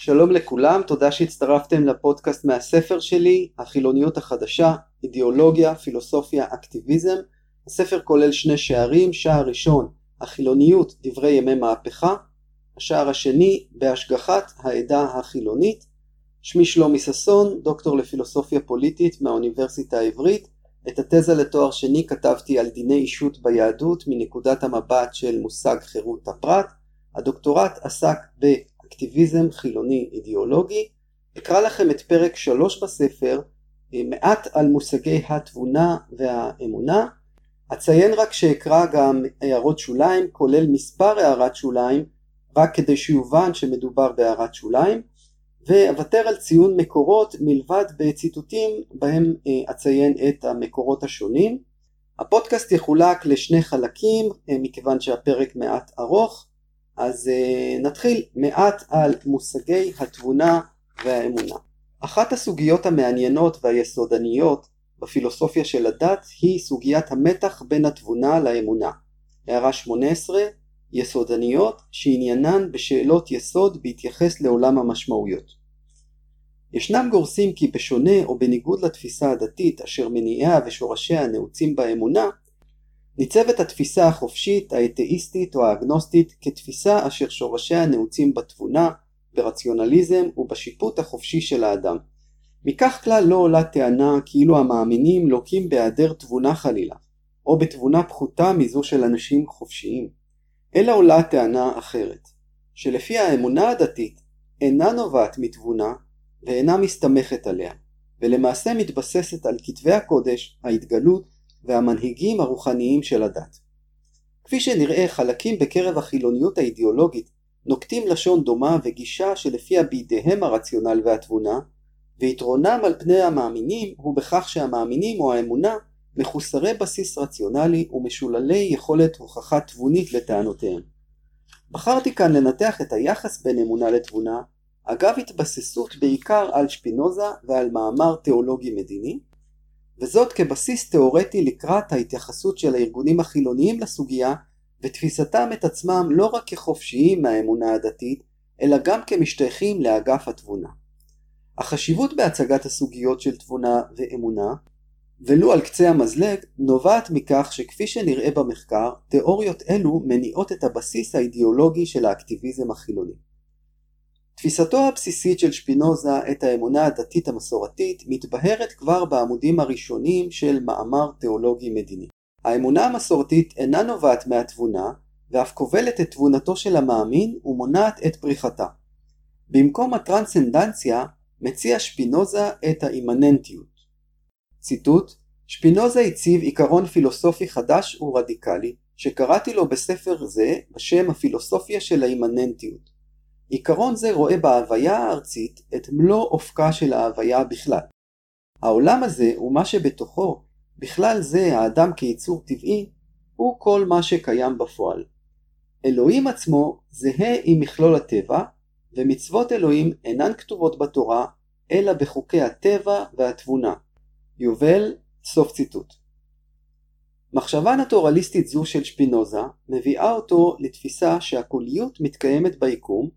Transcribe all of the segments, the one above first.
שלום לכולם, תודה שהצטרפתם לפודקאסט מהספר שלי, החילוניות החדשה, אידיאולוגיה, פילוסופיה, אקטיביזם. הספר כולל שני שערים, שער ראשון, החילוניות, דברי ימי מהפכה, השער השני, בהשגחת העדה החילונית. שמי שלומי ששון, דוקטור לפילוסופיה פוליטית מהאוניברסיטה העברית. את התזה לתואר שני כתבתי על דיני אישות ביהדות מנקודת המבט של מושג חירות הפרט. הדוקטורט עסק באקטיביזם חילוני אידיאולוגי. אקרא לכם את פרק 3 בספר, אה, מעט על מושגי התבונה והאמונה. אציין רק שאקרא גם הערות שוליים, כולל מספר הערת שוליים, רק כדי שיובן שמדובר בהערת שוליים. ואוותר על ציון מקורות מלבד בציטוטים בהם אה, אציין את המקורות השונים. הפודקאסט יחולק לשני חלקים אה, מכיוון שהפרק מעט ארוך, אז אה, נתחיל מעט על מושגי התבונה והאמונה. אחת הסוגיות המעניינות והיסודניות בפילוסופיה של הדת היא סוגיית המתח בין התבונה לאמונה. הערה 18 יסודניות שעניינן בשאלות יסוד בהתייחס לעולם המשמעויות. ישנם גורסים כי בשונה או בניגוד לתפיסה הדתית אשר מניעיה ושורשיה נעוצים באמונה, ניצבת התפיסה החופשית, האתאיסטית או האגנוסטית כתפיסה אשר שורשיה נעוצים בתבונה, ברציונליזם ובשיפוט החופשי של האדם. מכך כלל לא עולה טענה כאילו המאמינים לוקים בהיעדר תבונה חלילה, או בתבונה פחותה מזו של אנשים חופשיים, אלא עולה טענה אחרת, שלפי האמונה הדתית אינה נובעת מתבונה, ואינה מסתמכת עליה, ולמעשה מתבססת על כתבי הקודש, ההתגלות והמנהיגים הרוחניים של הדת. כפי שנראה, חלקים בקרב החילוניות האידיאולוגית נוקטים לשון דומה וגישה שלפיה בידיהם הרציונל והתבונה, ויתרונם על פני המאמינים הוא בכך שהמאמינים או האמונה מחוסרי בסיס רציונלי ומשוללי יכולת הוכחה תבונית לטענותיהם. בחרתי כאן לנתח את היחס בין אמונה לתבונה אגב התבססות בעיקר על שפינוזה ועל מאמר תיאולוגי מדיני, וזאת כבסיס תאורטי לקראת ההתייחסות של הארגונים החילוניים לסוגיה ותפיסתם את עצמם לא רק כחופשיים מהאמונה הדתית, אלא גם כמשתייכים לאגף התבונה. החשיבות בהצגת הסוגיות של תבונה ואמונה, ולו על קצה המזלג, נובעת מכך שכפי שנראה במחקר, תיאוריות אלו מניעות את הבסיס האידיאולוגי של האקטיביזם החילוני. תפיסתו הבסיסית של שפינוזה את האמונה הדתית המסורתית מתבהרת כבר בעמודים הראשונים של מאמר תיאולוגי מדיני. האמונה המסורתית אינה נובעת מהתבונה, ואף כובלת את תבונתו של המאמין ומונעת את פריחתה. במקום הטרנסצנדנציה מציע שפינוזה את האימננטיות. ציטוט שפינוזה הציב עיקרון פילוסופי חדש ורדיקלי, שקראתי לו בספר זה בשם הפילוסופיה של האימננטיות. עיקרון זה רואה בהוויה הארצית את מלוא אופקה של ההוויה בכלל. העולם הזה ומה שבתוכו, בכלל זה האדם כיצור טבעי, הוא כל מה שקיים בפועל. אלוהים עצמו זהה עם מכלול הטבע, ומצוות אלוהים אינן כתובות בתורה, אלא בחוקי הטבע והתבונה. יובל, סוף ציטוט. מחשבה נטורליסטית זו של שפינוזה מביאה אותו לתפיסה שהקוליות מתקיימת ביקום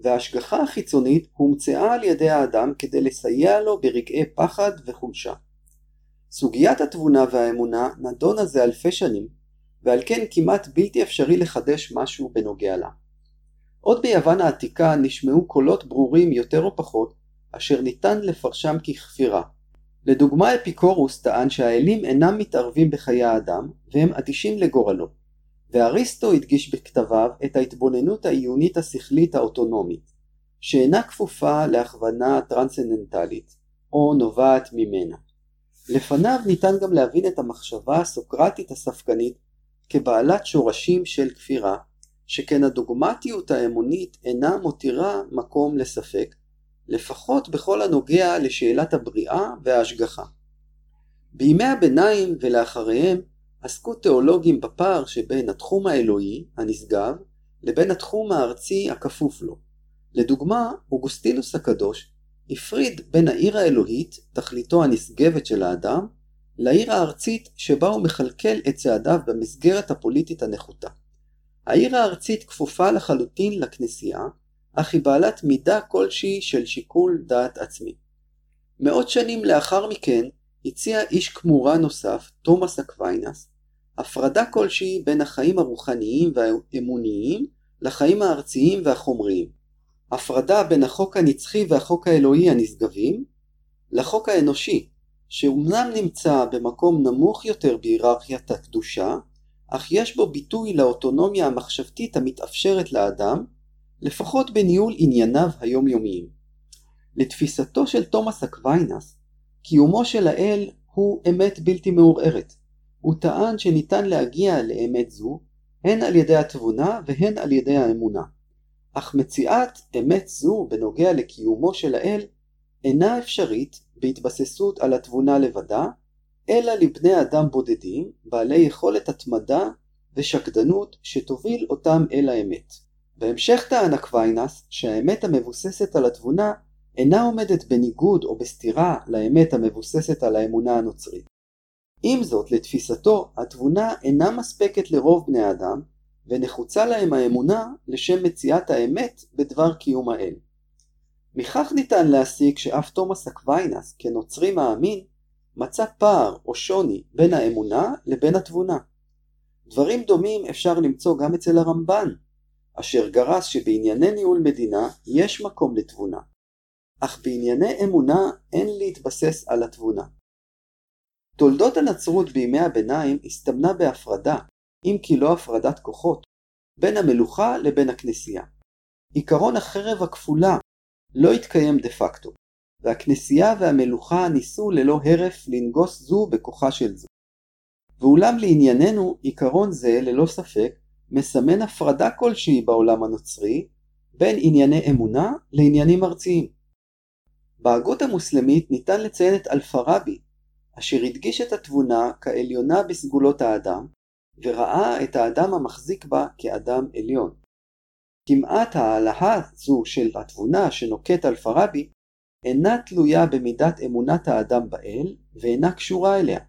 וההשגחה החיצונית הומצאה על ידי האדם כדי לסייע לו ברגעי פחד וחולשה. סוגיית התבונה והאמונה נדונה זה אלפי שנים, ועל כן כמעט בלתי אפשרי לחדש משהו בנוגע לה. עוד ביוון העתיקה נשמעו קולות ברורים יותר או פחות, אשר ניתן לפרשם ככפירה. לדוגמה אפיקורוס טען שהאלים אינם מתערבים בחיי האדם, והם אדישים לגורלו. ואריסטו הדגיש בכתביו את ההתבוננות העיונית השכלית האוטונומית, שאינה כפופה להכוונה טרנסצנדנטלית, או נובעת ממנה. לפניו ניתן גם להבין את המחשבה הסוקרטית הספקנית כבעלת שורשים של כפירה, שכן הדוגמטיות האמונית אינה מותירה מקום לספק, לפחות בכל הנוגע לשאלת הבריאה וההשגחה. בימי הביניים ולאחריהם עסקו תיאולוגים בפער שבין התחום האלוהי, הנשגב, לבין התחום הארצי הכפוף לו. לדוגמה, אוגוסטינוס הקדוש הפריד בין העיר האלוהית, תכליתו הנשגבת של האדם, לעיר הארצית שבה הוא מכלכל את צעדיו במסגרת הפוליטית הנחותה. העיר הארצית כפופה לחלוטין לכנסייה, אך היא בעלת מידה כלשהי של שיקול דעת עצמי. מאות שנים לאחר מכן הציע איש כמורה נוסף, תומאס אקוויינס, הפרדה כלשהי בין החיים הרוחניים והאמוניים לחיים הארציים והחומריים. הפרדה בין החוק הנצחי והחוק האלוהי הנשגבים לחוק האנושי, שאומנם נמצא במקום נמוך יותר בהיררכיית הקדושה, אך יש בו ביטוי לאוטונומיה המחשבתית המתאפשרת לאדם, לפחות בניהול ענייניו היומיומיים. לתפיסתו של תומאס אקוויינס, קיומו של האל הוא אמת בלתי מעורערת. הוא טען שניתן להגיע לאמת זו הן על ידי התבונה והן על ידי האמונה. אך מציאת אמת זו בנוגע לקיומו של האל אינה אפשרית בהתבססות על התבונה לבדה, אלא לבני אדם בודדים, בעלי יכולת התמדה ושקדנות שתוביל אותם אל האמת. בהמשך טען אקוויינס שהאמת המבוססת על התבונה אינה עומדת בניגוד או בסתירה לאמת המבוססת על האמונה הנוצרית. עם זאת, לתפיסתו, התבונה אינה מספקת לרוב בני האדם, ונחוצה להם האמונה לשם מציאת האמת בדבר קיום האל. מכך ניתן להסיק שאף תומאס אקוויינס, כנוצרי מאמין, מצא פער או שוני בין האמונה לבין התבונה. דברים דומים אפשר למצוא גם אצל הרמב"ן, אשר גרס שבענייני ניהול מדינה יש מקום לתבונה, אך בענייני אמונה אין להתבסס על התבונה. תולדות הנצרות בימי הביניים הסתמנה בהפרדה, אם כי לא הפרדת כוחות, בין המלוכה לבין הכנסייה. עיקרון החרב הכפולה לא התקיים דה פקטו, והכנסייה והמלוכה ניסו ללא הרף לנגוס זו בכוחה של זו. ואולם לענייננו, עיקרון זה, ללא ספק, מסמן הפרדה כלשהי בעולם הנוצרי בין ענייני אמונה לעניינים ארציים. בהגות המוסלמית ניתן לציין את אלפרבי, אשר הדגיש את התבונה כעליונה בסגולות האדם, וראה את האדם המחזיק בה כאדם עליון. כמעט ההלכה זו של התבונה שנוקט אלפרבי אינה תלויה במידת אמונת האדם באל ואינה קשורה אליה.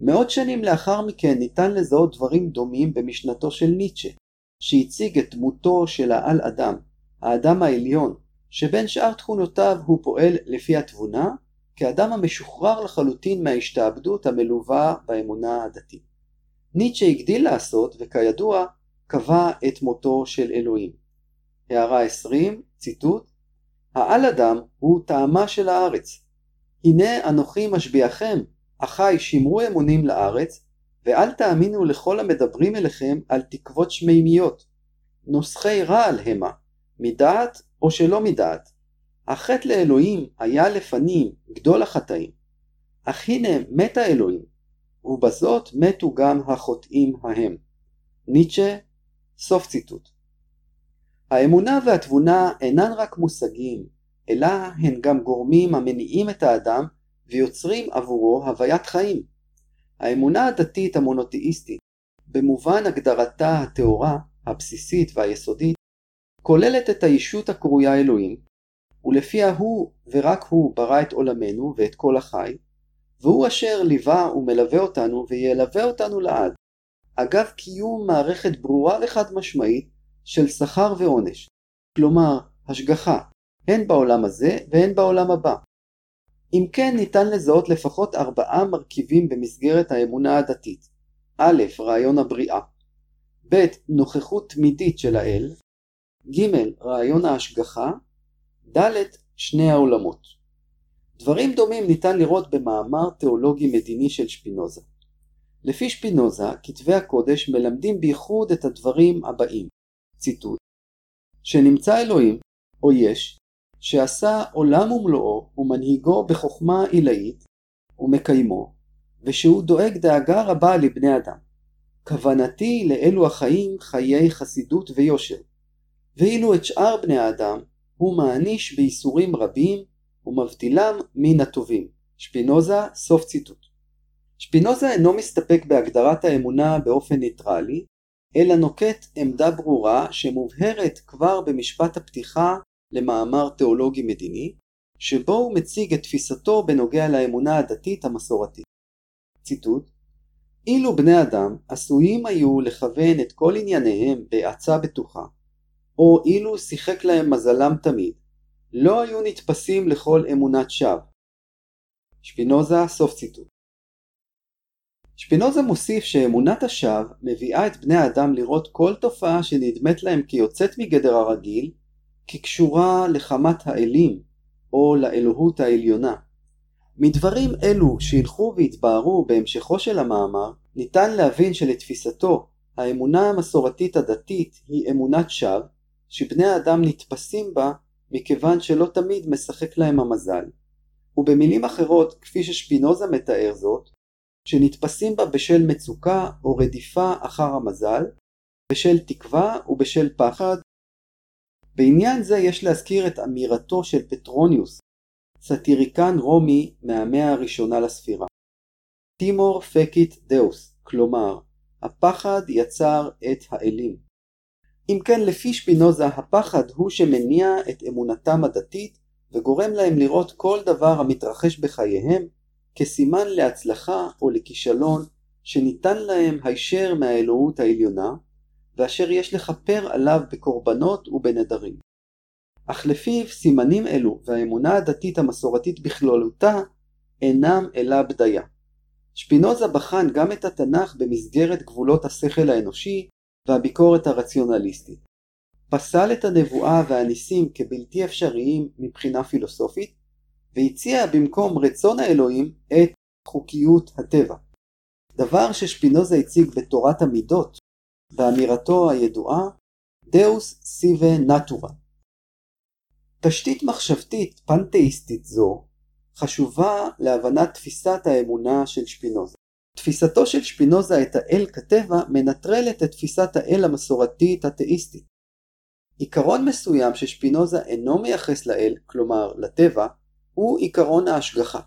מאות שנים לאחר מכן ניתן לזהות דברים דומים במשנתו של ניטשה, שהציג את דמותו של העל אדם, האדם העליון, שבין שאר תכונותיו הוא פועל לפי התבונה, כאדם המשוחרר לחלוטין מההשתעבדות המלווה באמונה הדתית. ניטשה הגדיל לעשות, וכידוע, קבע את מותו של אלוהים. הערה 20, ציטוט: העל אדם הוא טעמה של הארץ. הנה אנוכי משביעכם, אחי שמרו אמונים לארץ, ואל תאמינו לכל המדברים אליכם על תקוות שמימיות. נוסחי רעל המה, מדעת או שלא מדעת. החטא לאלוהים היה לפנים גדול החטאים. אך הנה מת האלוהים, ובזאת מתו גם החוטאים ההם. ניטשה, סוף ציטוט. האמונה והתבונה אינן רק מושגים, אלא הן גם גורמים המניעים את האדם ויוצרים עבורו הוויית חיים. האמונה הדתית המונותאיסטית, במובן הגדרתה הטהורה, הבסיסית והיסודית, כוללת את הישות הקרויה אלוהים, ולפיה הוא ורק הוא ברא את עולמנו ואת כל החי, והוא אשר ליווה ומלווה אותנו וילווה אותנו לעד. אגב קיום מערכת ברורה וחד משמעית של שכר ועונש, כלומר השגחה, הן בעולם הזה והן בעולם הבא. אם כן ניתן לזהות לפחות ארבעה מרכיבים במסגרת האמונה הדתית א', רעיון הבריאה ב', נוכחות תמידית של האל ג', רעיון ההשגחה ד', שני העולמות. דברים דומים ניתן לראות במאמר תיאולוגי מדיני של שפינוזה. לפי שפינוזה, כתבי הקודש מלמדים בייחוד את הדברים הבאים, ציטוט, שנמצא אלוהים, או יש, שעשה עולם ומלואו ומנהיגו בחוכמה עילאית ומקיימו, ושהוא דואג דאגה רבה לבני אדם. כוונתי לאלו החיים חיי חסידות ויושר, ואילו את שאר בני האדם הוא מעניש בייסורים רבים ומבדילם מן הטובים. שפינוזה, סוף ציטוט. שפינוזה אינו מסתפק בהגדרת האמונה באופן ניטרלי, אלא נוקט עמדה ברורה שמובהרת כבר במשפט הפתיחה למאמר תיאולוגי מדיני, שבו הוא מציג את תפיסתו בנוגע לאמונה הדתית המסורתית. ציטוט אילו בני אדם עשויים היו לכוון את כל ענייניהם בעצה בטוחה, או אילו שיחק להם מזלם תמיד, לא היו נתפסים לכל אמונת שווא. שפינוזה, סוף ציטוט. שפינוזה מוסיף שאמונת השווא מביאה את בני האדם לראות כל תופעה שנדמת להם כיוצאת מגדר הרגיל, כקשורה לחמת האלים, או לאלוהות העליונה. מדברים אלו שילכו והתבהרו בהמשכו של המאמר, ניתן להבין שלתפיסתו, האמונה המסורתית הדתית היא אמונת שווא, שבני האדם נתפסים בה מכיוון שלא תמיד משחק להם המזל. ובמילים אחרות, כפי ששפינוזה מתאר זאת, שנתפסים בה בשל מצוקה או רדיפה אחר המזל, בשל תקווה ובשל פחד. בעניין זה יש להזכיר את אמירתו של פטרוניוס, סאטיריקן רומי מהמאה הראשונה לספירה. Timor fecit deos, כלומר, הפחד יצר את האלים. אם כן, לפי שפינוזה, הפחד הוא שמניע את אמונתם הדתית וגורם להם לראות כל דבר המתרחש בחייהם כסימן להצלחה או לכישלון שניתן להם הישר מהאלוהות העליונה, ואשר יש לכפר עליו בקורבנות ובנדרים. אך לפיו סימנים אלו והאמונה הדתית המסורתית בכללותה אינם אלא בדיה. שפינוזה בחן גם את התנ"ך במסגרת גבולות השכל האנושי והביקורת הרציונליסטית. פסל את הנבואה והניסים כבלתי אפשריים מבחינה פילוסופית, והציע במקום רצון האלוהים את חוקיות הטבע. דבר ששפינוזה הציג בתורת המידות, באמירתו הידועה דאוס סיבה נטורה. תשתית מחשבתית פנתאיסטית זו חשובה להבנת תפיסת האמונה של שפינוזה. תפיסתו של שפינוזה את האל כטבע מנטרלת את תפיסת האל המסורתית התאיסטית. עיקרון מסוים ששפינוזה אינו מייחס לאל, כלומר לטבע, הוא עיקרון ההשגחה.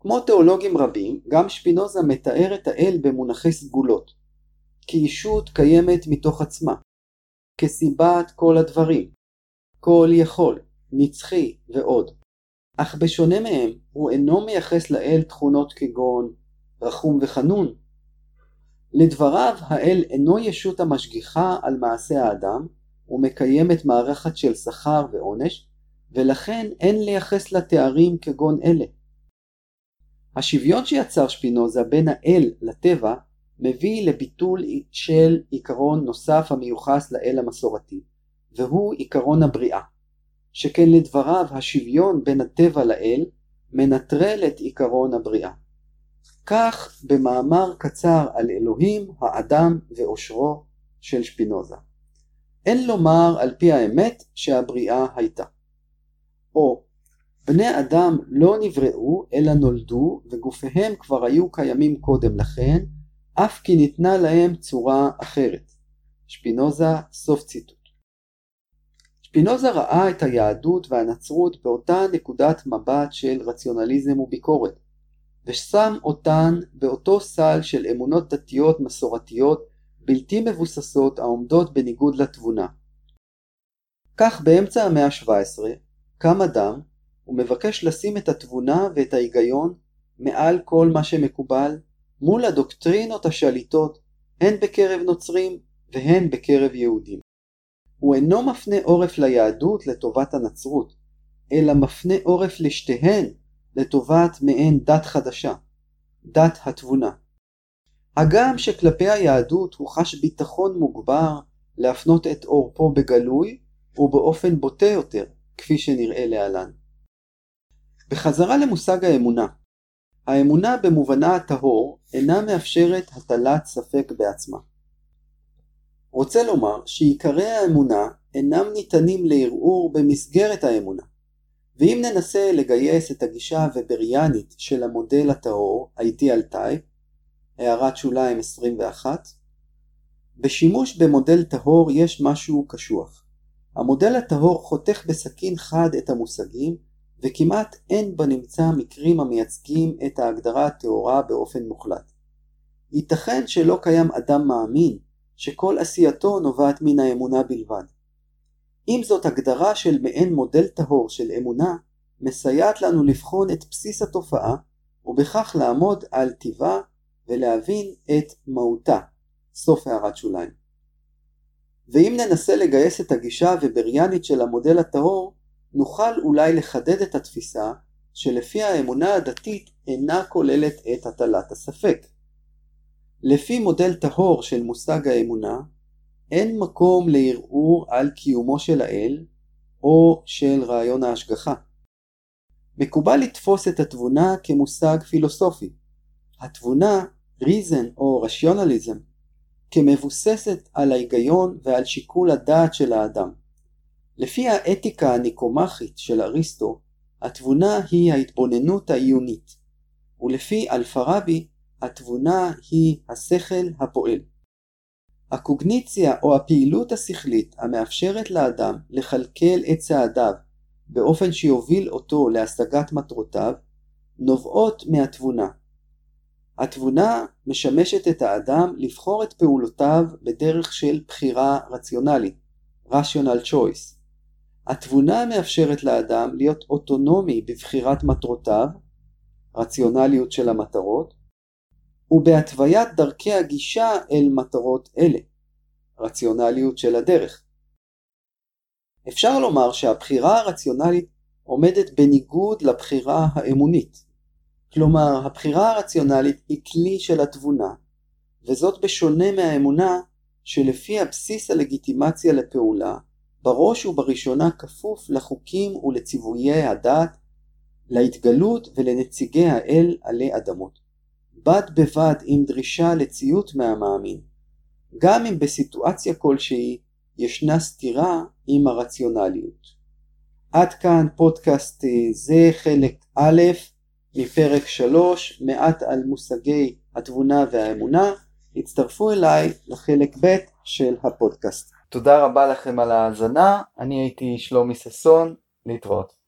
כמו תיאולוגים רבים, גם שפינוזה מתאר את האל במונחי סגולות, כישות קיימת מתוך עצמה, כסיבת כל הדברים, כל יכול, נצחי ועוד. אך בשונה מהם, הוא אינו מייחס לאל תכונות כגון רחום וחנון. לדבריו, האל אינו ישות המשגיחה על מעשה האדם, ומקיימת מערכת של שכר ועונש, ולכן אין לייחס לה תארים כגון אלה. השוויון שיצר שפינוזה בין האל לטבע מביא לביטול של עיקרון נוסף המיוחס לאל המסורתי, והוא עיקרון הבריאה, שכן לדבריו השוויון בין הטבע לאל מנטרל את עיקרון הבריאה. כך במאמר קצר על אלוהים, האדם ואושרו של שפינוזה. אין לומר על פי האמת שהבריאה הייתה. או בני אדם לא נבראו אלא נולדו וגופיהם כבר היו קיימים קודם לכן, אף כי ניתנה להם צורה אחרת. שפינוזה, סוף ציטוט. שפינוזה ראה את היהדות והנצרות באותה נקודת מבט של רציונליזם וביקורת, ושם אותן באותו סל של אמונות דתיות מסורתיות בלתי מבוססות העומדות בניגוד לתבונה. כך באמצע המאה ה-17 קם אדם ומבקש לשים את התבונה ואת ההיגיון מעל כל מה שמקובל מול הדוקטרינות השליטות הן בקרב נוצרים והן בקרב יהודים. הוא אינו מפנה עורף ליהדות לטובת הנצרות, אלא מפנה עורף לשתיהן לטובת מעין דת חדשה, דת התבונה. הגם שכלפי היהדות הוא חש ביטחון מוגבר להפנות את עורפו בגלוי ובאופן בוטה יותר, כפי שנראה להלן. בחזרה למושג האמונה, האמונה במובנה הטהור אינה מאפשרת הטלת ספק בעצמה. רוצה לומר שעיקרי האמונה אינם ניתנים לערעור במסגרת האמונה. ואם ננסה לגייס את הגישה הוובריאנית של המודל הטהור, ideal type, הערת שוליים 21, בשימוש במודל טהור יש משהו קשוח. המודל הטהור חותך בסכין חד את המושגים, וכמעט אין בנמצא מקרים המייצגים את ההגדרה הטהורה באופן מוחלט. ייתכן שלא קיים אדם מאמין, שכל עשייתו נובעת מן האמונה בלבד. עם זאת הגדרה של מעין מודל טהור של אמונה מסייעת לנו לבחון את בסיס התופעה ובכך לעמוד על טיבה ולהבין את מהותה. סוף הערת שוליים. ואם ננסה לגייס את הגישה הוובריאנית של המודל הטהור, נוכל אולי לחדד את התפיסה שלפי האמונה הדתית אינה כוללת את הטלת הספק. לפי מודל טהור של מושג האמונה, אין מקום לערעור על קיומו של האל או של רעיון ההשגחה. מקובל לתפוס את התבונה כמושג פילוסופי. התבונה, reason או רשיונליזם, כמבוססת על ההיגיון ועל שיקול הדעת של האדם. לפי האתיקה הניקומחית של אריסטו, התבונה היא ההתבוננות העיונית, ולפי אלפרבי, התבונה היא השכל הפועל. הקוגניציה או הפעילות השכלית המאפשרת לאדם לכלכל את צעדיו באופן שיוביל אותו להשגת מטרותיו, נובעות מהתבונה. התבונה משמשת את האדם לבחור את פעולותיו בדרך של בחירה רציונלית, rational choice. התבונה מאפשרת לאדם להיות אוטונומי בבחירת מטרותיו, רציונליות של המטרות, ובהתוויית דרכי הגישה אל מטרות אלה, רציונליות של הדרך. אפשר לומר שהבחירה הרציונלית עומדת בניגוד לבחירה האמונית. כלומר, הבחירה הרציונלית היא כלי של התבונה, וזאת בשונה מהאמונה שלפי הבסיס הלגיטימציה לפעולה, בראש ובראשונה כפוף לחוקים ולציוויי הדת, להתגלות ולנציגי האל עלי אדמות. בד בבד עם דרישה לציות מהמאמין, גם אם בסיטואציה כלשהי ישנה סתירה עם הרציונליות. עד כאן פודקאסט אה, זה חלק א' מפרק 3, מעט על מושגי התבונה והאמונה. הצטרפו אליי לחלק ב' של הפודקאסט. תודה רבה לכם על ההאזנה, אני הייתי שלומי ששון, להתראות.